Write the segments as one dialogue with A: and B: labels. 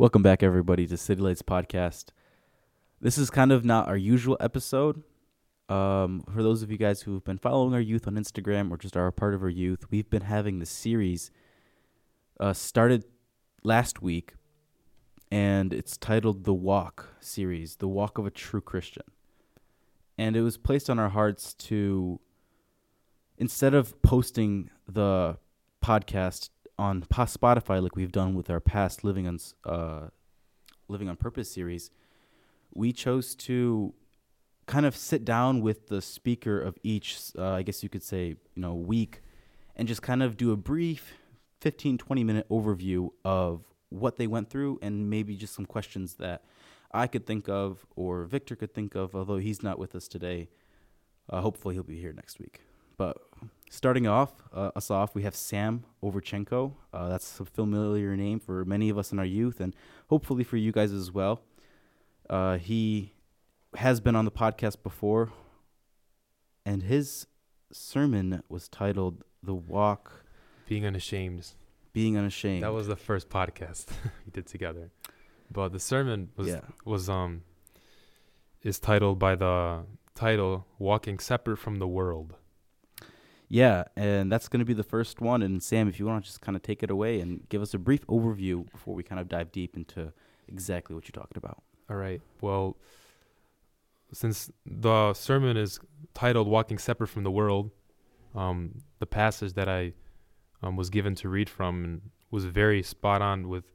A: Welcome back, everybody, to City Lights Podcast. This is kind of not our usual episode. Um, for those of you guys who've been following our youth on Instagram or just are a part of our youth, we've been having this series uh, started last week, and it's titled The Walk series, The Walk of a True Christian. And it was placed on our hearts to, instead of posting the podcast on Spotify like we've done with our past Living on uh, Living on Purpose series, we chose to kind of sit down with the speaker of each, uh, I guess you could say, you know, week, and just kind of do a brief 15, 20 minute overview of what they went through and maybe just some questions that I could think of or Victor could think of, although he's not with us today. Uh, hopefully, he'll be here next week. But starting off, uh, us off, we have Sam Overchenko. Uh, that's a familiar name for many of us in our youth, and hopefully for you guys as well. Uh, he has been on the podcast before, and his sermon was titled "The Walk."
B: Being unashamed.
A: Being unashamed.
B: That was the first podcast we did together. But the sermon was
A: Yeah.
B: was um is titled by the title "Walking Separate from the World."
A: Yeah, and that's going to be the first one. And Sam, if you want to just kind of take it away and give us a brief overview before we kind of dive deep into exactly what you're talking about.
B: All right. Well, since the sermon is titled "Walking Separate from the World," um, the passage that I um, was given to read from was very spot on with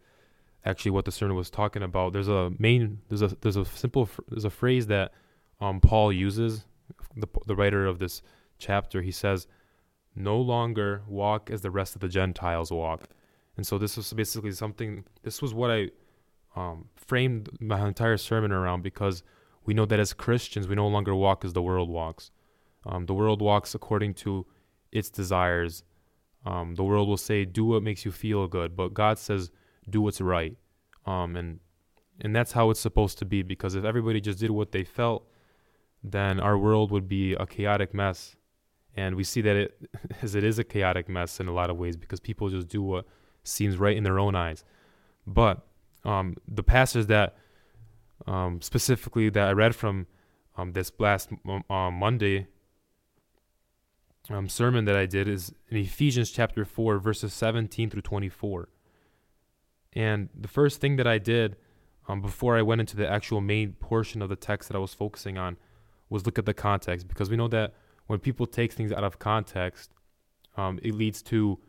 B: actually what the sermon was talking about. There's a main there's a there's a simple there's a phrase that um, Paul uses, the the writer of this chapter. He says, "No longer walk as the rest of the Gentiles walk," and so this was basically something. This was what I um, framed my entire sermon around because we know that as Christians, we no longer walk as the world walks. Um, the world walks according to its desires. Um, the world will say, "Do what makes you feel good," but God says, "Do what's right," um, and and that's how it's supposed to be. Because if everybody just did what they felt, then our world would be a chaotic mess. And we see that it as it is a chaotic mess in a lot of ways because people just do what seems right in their own eyes. But um, the passage that um, specifically that I read from um, this last uh, Monday um, sermon that I did is in Ephesians chapter 4, verses 17 through 24. And the first thing that I did um, before I went into the actual main portion of the text that I was focusing on was look at the context because we know that when people take things out of context, um, it leads to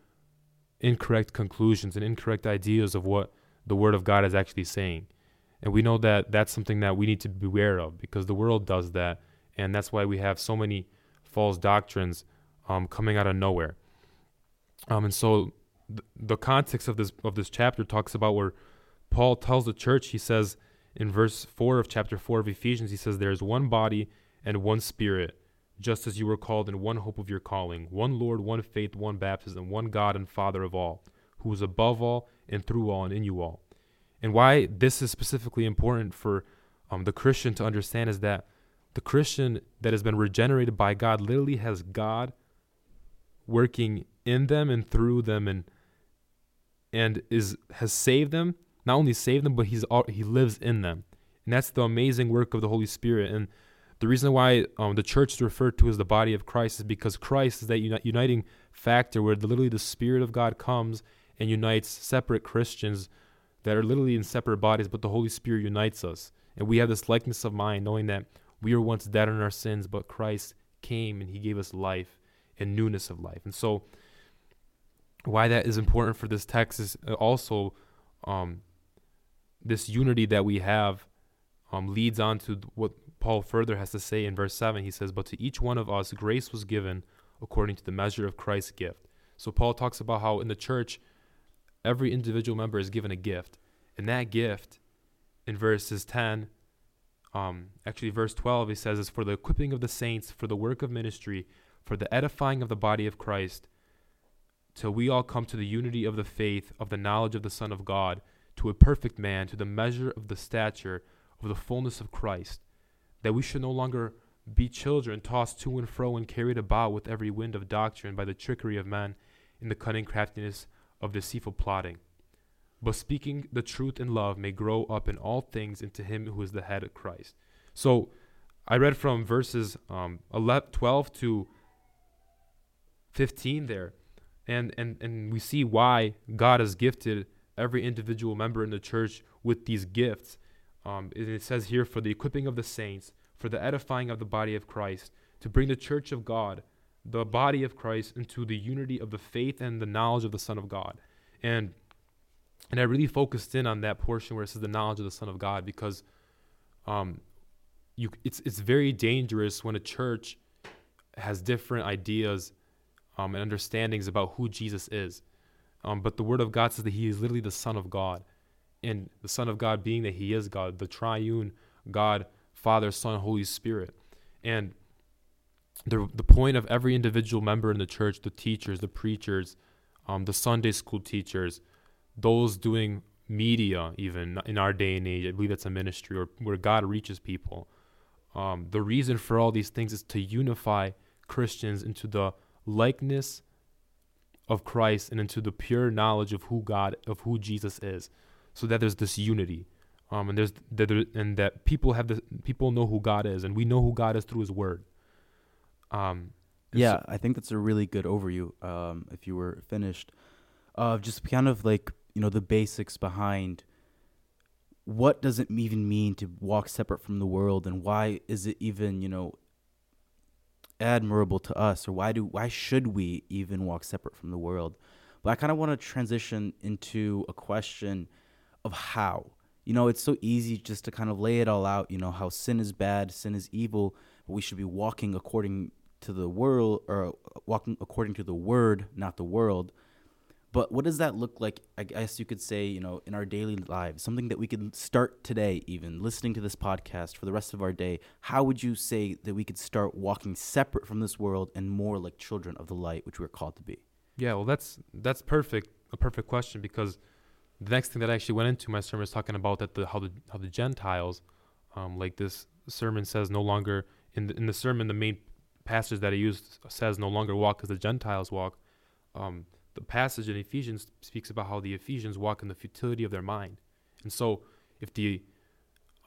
B: incorrect conclusions and incorrect ideas of what the Word of God is actually saying. And we know that that's something that we need to beware of because the world does that. And that's why we have so many false doctrines um, coming out of nowhere. Um, and so th- the context of this of this chapter talks about where Paul tells the church, he says in verse 4 of chapter 4 of Ephesians, he says, There is one body and one spirit, just as you were called in one hope of your calling, one Lord, one faith, one baptism, one God and Father of all, who is above all and through all and in you all. And why this is specifically important for um, the Christian to understand is that the Christian that has been regenerated by God literally has God working in them and through them and and is has saved them not only saved them but he's al- he lives in them and that's the amazing work of the Holy Spirit and the reason why um, the church is referred to as the body of Christ is because Christ is that uni- uniting factor where the, literally the Spirit of God comes and unites separate Christians that are literally in separate bodies, but the Holy Spirit unites us. And we have this likeness of mind, knowing that we were once dead in our sins, but Christ came and He gave us life and newness of life. And so, why that is important for this text is uh, also um, this unity that we have um, leads on to what Paul further has to say in verse 7. He says, But to each one of us grace was given according to the measure of Christ's gift. So, Paul talks about how in the church, every individual member is given a gift. And that gift, in verses 10, um, actually, verse 12, he says, is for the equipping of the saints, for the work of ministry, for the edifying of the body of Christ, till we all come to the unity of the faith, of the knowledge of the Son of God, to a perfect man, to the measure of the stature of the fullness of Christ, that we should no longer be children tossed to and fro and carried about with every wind of doctrine by the trickery of men in the cunning craftiness of deceitful plotting. but speaking the truth in love may grow up in all things into him who is the head of Christ. So I read from verses um, 11, 12 to 15 there. And, and, and we see why God has gifted every individual member in the church with these gifts. Um, it says here, for the equipping of the saints, for the edifying of the body of Christ, to bring the church of God, the body of Christ, into the unity of the faith and the knowledge of the Son of God. And and I really focused in on that portion where it says the knowledge of the Son of God because um, you it's it's very dangerous when a church has different ideas um, and understandings about who Jesus is. Um, but the Word of God says that He is literally the Son of God, and the Son of God being that He is God, the Triune God, Father, Son, Holy Spirit, and the the point of every individual member in the church, the teachers, the preachers, um, the Sunday school teachers, those doing media, even in our day and age, I believe that's a ministry or where God reaches people. Um, the reason for all these things is to unify Christians into the likeness of Christ and into the pure knowledge of who God, of who Jesus is, so that there's this unity, um, and there's that there, and that people have the people know who God is, and we know who God is through His Word.
A: Um, yeah, so, I think that's a really good overview. Um, if you were finished, of uh, just kind of like you know the basics behind what does it even mean to walk separate from the world and why is it even you know admirable to us or why do why should we even walk separate from the world but i kind of want to transition into a question of how you know it's so easy just to kind of lay it all out you know how sin is bad sin is evil but we should be walking according to the world or walking according to the word not the world but what does that look like? I guess you could say, you know, in our daily lives, something that we could start today, even listening to this podcast for the rest of our day. How would you say that we could start walking separate from this world and more like children of the light, which we're called to be?
B: Yeah, well, that's that's perfect, a perfect question because the next thing that I actually went into my sermon is talking about that the how the how the Gentiles, um, like this sermon says, no longer in the, in the sermon the main passage that I used says no longer walk as the Gentiles walk. Um, the passage in Ephesians speaks about how the Ephesians walk in the futility of their mind. And so, if the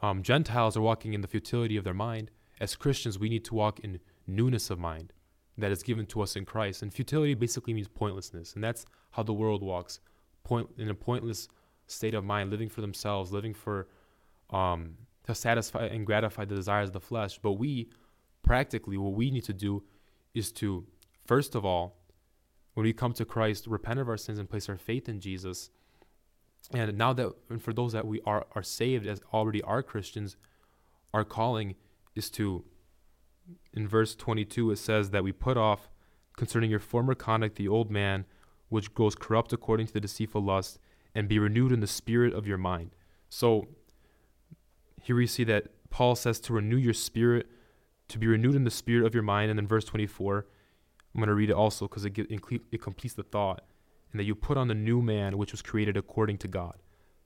B: um, Gentiles are walking in the futility of their mind, as Christians, we need to walk in newness of mind that is given to us in Christ. And futility basically means pointlessness. And that's how the world walks point, in a pointless state of mind, living for themselves, living for um, to satisfy and gratify the desires of the flesh. But we, practically, what we need to do is to, first of all, when we come to Christ, repent of our sins and place our faith in Jesus. And now that, and for those that we are, are saved as already are Christians, our calling is to, in verse 22, it says that we put off concerning your former conduct the old man, which grows corrupt according to the deceitful lust, and be renewed in the spirit of your mind. So here we see that Paul says to renew your spirit, to be renewed in the spirit of your mind. And then verse 24, I'm going to read it also because it, it completes the thought. And that you put on the new man which was created according to God.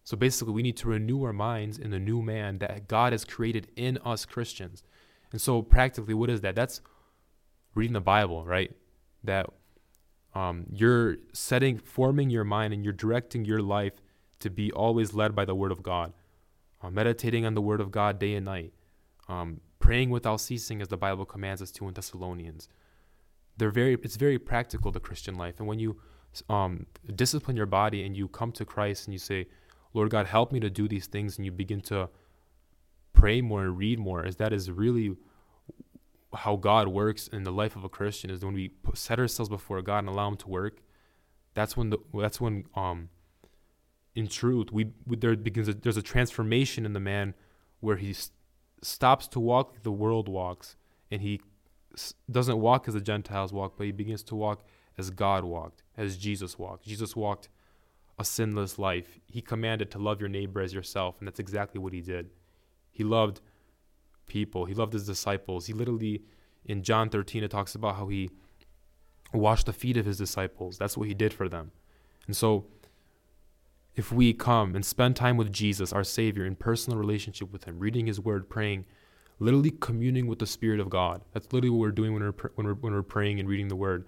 B: So basically, we need to renew our minds in the new man that God has created in us Christians. And so, practically, what is that? That's reading the Bible, right? That um, you're setting, forming your mind, and you're directing your life to be always led by the Word of God, uh, meditating on the Word of God day and night, um, praying without ceasing, as the Bible commands us to in Thessalonians. They're very it's very practical the christian life. And when you um, discipline your body and you come to christ and you say lord god help me to do these things and you begin to pray more and read more is that is really how god works in the life of a christian is when we set ourselves before god and allow him to work that's when the that's when um in truth we, we there begins a, there's a transformation in the man where he st- stops to walk like the world walks and he doesn't walk as the Gentiles walk, but he begins to walk as God walked, as Jesus walked. Jesus walked a sinless life. He commanded to love your neighbor as yourself, and that's exactly what he did. He loved people, he loved his disciples. He literally, in John 13, it talks about how he washed the feet of his disciples. That's what he did for them. And so, if we come and spend time with Jesus, our Savior, in personal relationship with him, reading his word, praying, literally communing with the Spirit of God. That's literally what we're doing when we're, when we're, when we're praying and reading the Word.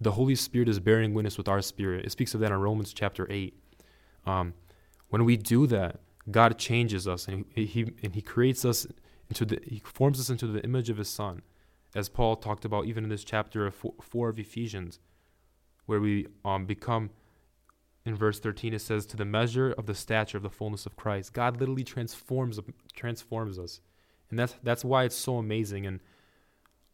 B: The Holy Spirit is bearing witness with our spirit. It speaks of that in Romans chapter 8. Um, when we do that, God changes us and he, he and he creates us into the he forms us into the image of his son. As Paul talked about even in this chapter of 4, 4 of Ephesians where we um become in verse 13 it says to the measure of the stature of the fullness of Christ. God literally transforms transforms us. And that's that's why it's so amazing and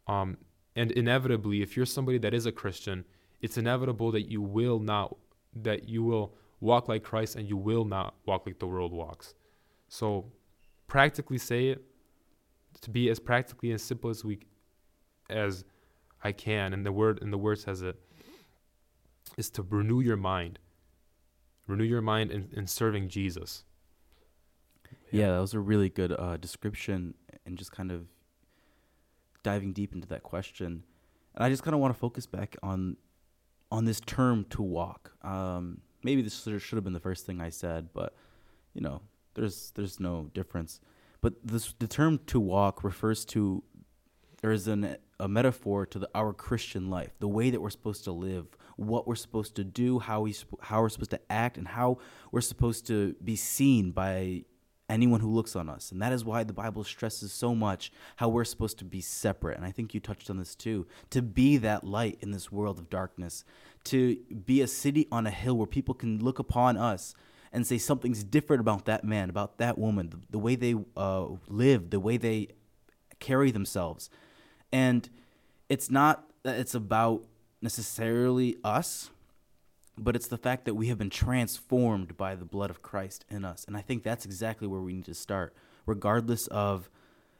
B: um and inevitably if you're somebody that is a Christian, it's inevitable that you will not that you will walk like Christ and you will not walk like the world walks. So practically say it to be as practically as simple as we as I can and the word and the word says it is to renew your mind. Renew your mind in, in serving Jesus.
A: Yeah. yeah, that was a really good uh, description and just kind of diving deep into that question. And I just kind of want to focus back on on this term to walk. Um, maybe this should have been the first thing I said, but you know, there's there's no difference. But this the term to walk refers to there is an a metaphor to the, our Christian life, the way that we're supposed to live, what we're supposed to do, how we how we're supposed to act, and how we're supposed to be seen by anyone who looks on us. And that is why the Bible stresses so much how we're supposed to be separate. And I think you touched on this too to be that light in this world of darkness, to be a city on a hill where people can look upon us and say something's different about that man, about that woman, the, the way they uh, live, the way they carry themselves. And it's not that it's about necessarily us, but it's the fact that we have been transformed by the blood of Christ in us. And I think that's exactly where we need to start, regardless of,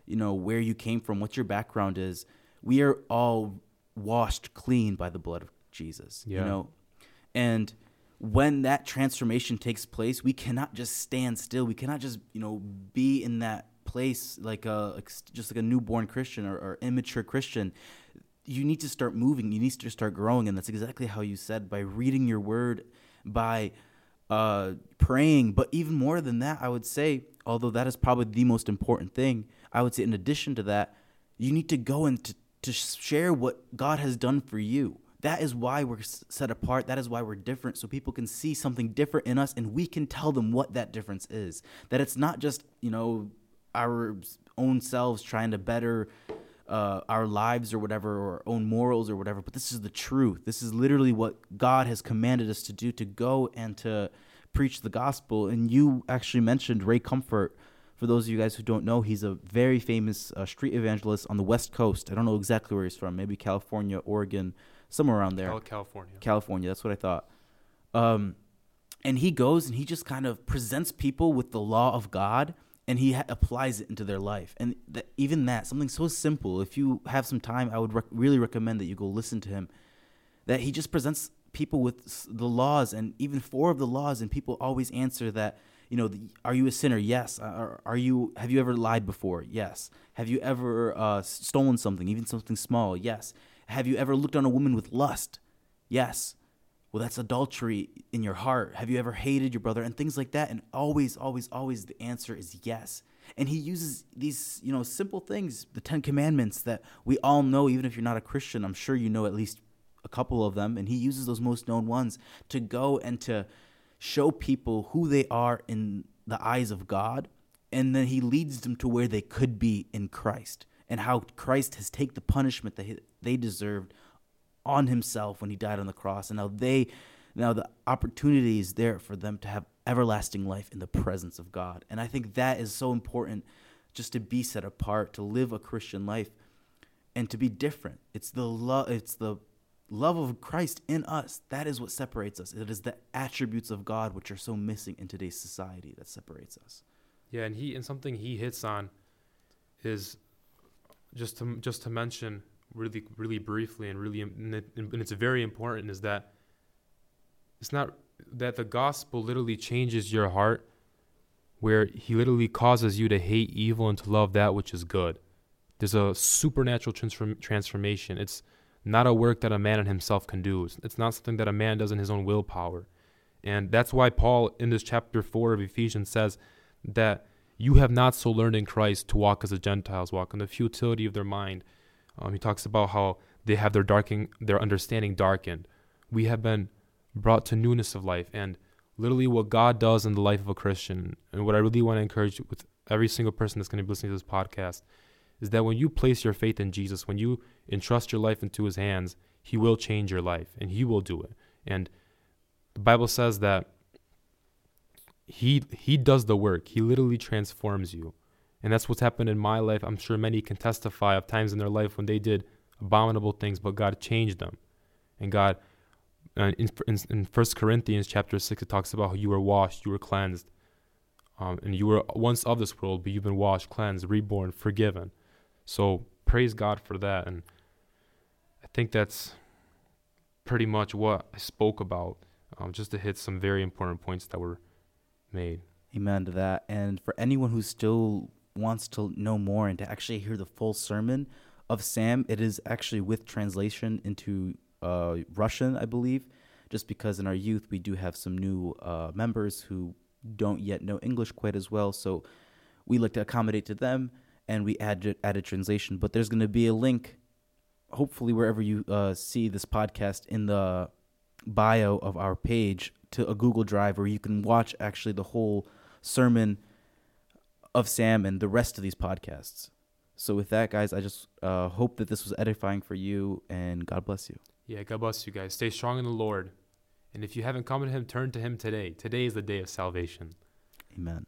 A: you know, where you came from, what your background is. We are all washed clean by the blood of Jesus. Yeah. You know? And when that transformation takes place, we cannot just stand still. We cannot just, you know, be in that place like a just like a newborn Christian or, or immature Christian you need to start moving. You need to start growing, and that's exactly how you said by reading your word, by uh, praying. But even more than that, I would say, although that is probably the most important thing, I would say in addition to that, you need to go and to, to share what God has done for you. That is why we're set apart. That is why we're different. So people can see something different in us, and we can tell them what that difference is. That it's not just you know our own selves trying to better uh, our lives or whatever, or our own morals or whatever, but this is the truth. This is literally what God has commanded us to do to go and to preach the gospel. And you actually mentioned Ray Comfort. For those of you guys who don't know, he's a very famous uh, street evangelist on the West Coast. I don't know exactly where he's from, maybe California, Oregon, somewhere around there.
B: California.
A: California, that's what I thought. Um, and he goes and he just kind of presents people with the law of God and he ha- applies it into their life. And th- even that, something so simple. If you have some time, I would rec- really recommend that you go listen to him. That he just presents people with the laws and even four of the laws, and people always answer that. You know, the, are you a sinner? Yes. Are, are, you? Have you ever lied before? Yes. Have you ever uh, stolen something, even something small? Yes. Have you ever looked on a woman with lust? Yes well, that's adultery in your heart. Have you ever hated your brother? And things like that. And always, always, always the answer is yes. And he uses these, you know, simple things, the Ten Commandments that we all know, even if you're not a Christian, I'm sure you know at least a couple of them. And he uses those most known ones to go and to show people who they are in the eyes of God. And then he leads them to where they could be in Christ and how Christ has taken the punishment that they deserved on himself when he died on the cross and now they now the opportunity is there for them to have everlasting life in the presence of God. And I think that is so important just to be set apart, to live a Christian life and to be different. It's the love it's the love of Christ in us. That is what separates us. It is the attributes of God which are so missing in today's society that separates us.
B: Yeah, and he and something he hits on is just to just to mention really really briefly and really and, it, and it's very important is that it's not that the gospel literally changes your heart where he literally causes you to hate evil and to love that which is good. There's a supernatural transform, transformation. It's not a work that a man in himself can do. It's, it's not something that a man does in his own willpower. And that's why paul in this chapter 4 of ephesians says that you have not so learned in christ to walk as the gentiles walk in the futility of their mind um, he talks about how they have their darking, their understanding darkened. We have been brought to newness of life, and literally what God does in the life of a Christian, and what I really want to encourage with every single person that's going to be listening to this podcast, is that when you place your faith in Jesus, when you entrust your life into His hands, He will change your life, and He will do it. And the Bible says that He He does the work. He literally transforms you, and that's what's happened in my life. I'm sure many can testify of times in their life when they did abominable things, but God changed them, and God uh, in, in, in First Corinthians chapter six, it talks about how you were washed, you were cleansed, um, and you were once of this world, but you've been washed, cleansed, reborn, forgiven. So praise God for that, and I think that's pretty much what I spoke about, um, just to hit some very important points that were made.
A: Amen to that. And for anyone who still wants to know more and to actually hear the full sermon of Sam, it is actually with translation into uh, Russian, I believe, just because in our youth we do have some new uh, members who don't yet know English quite as well. So we look to accommodate to them and we add added translation. But there's going to be a link, hopefully wherever you uh, see this podcast in the bio of our page to a Google Drive where you can watch actually the whole sermon of Sam and the rest of these podcasts. So with that, guys, I just uh, hope that this was edifying for you, and God bless you.
B: Yeah, God bless you guys. Stay strong in the Lord. And if you haven't come to Him, turn to Him today. Today is the day of salvation.
A: Amen.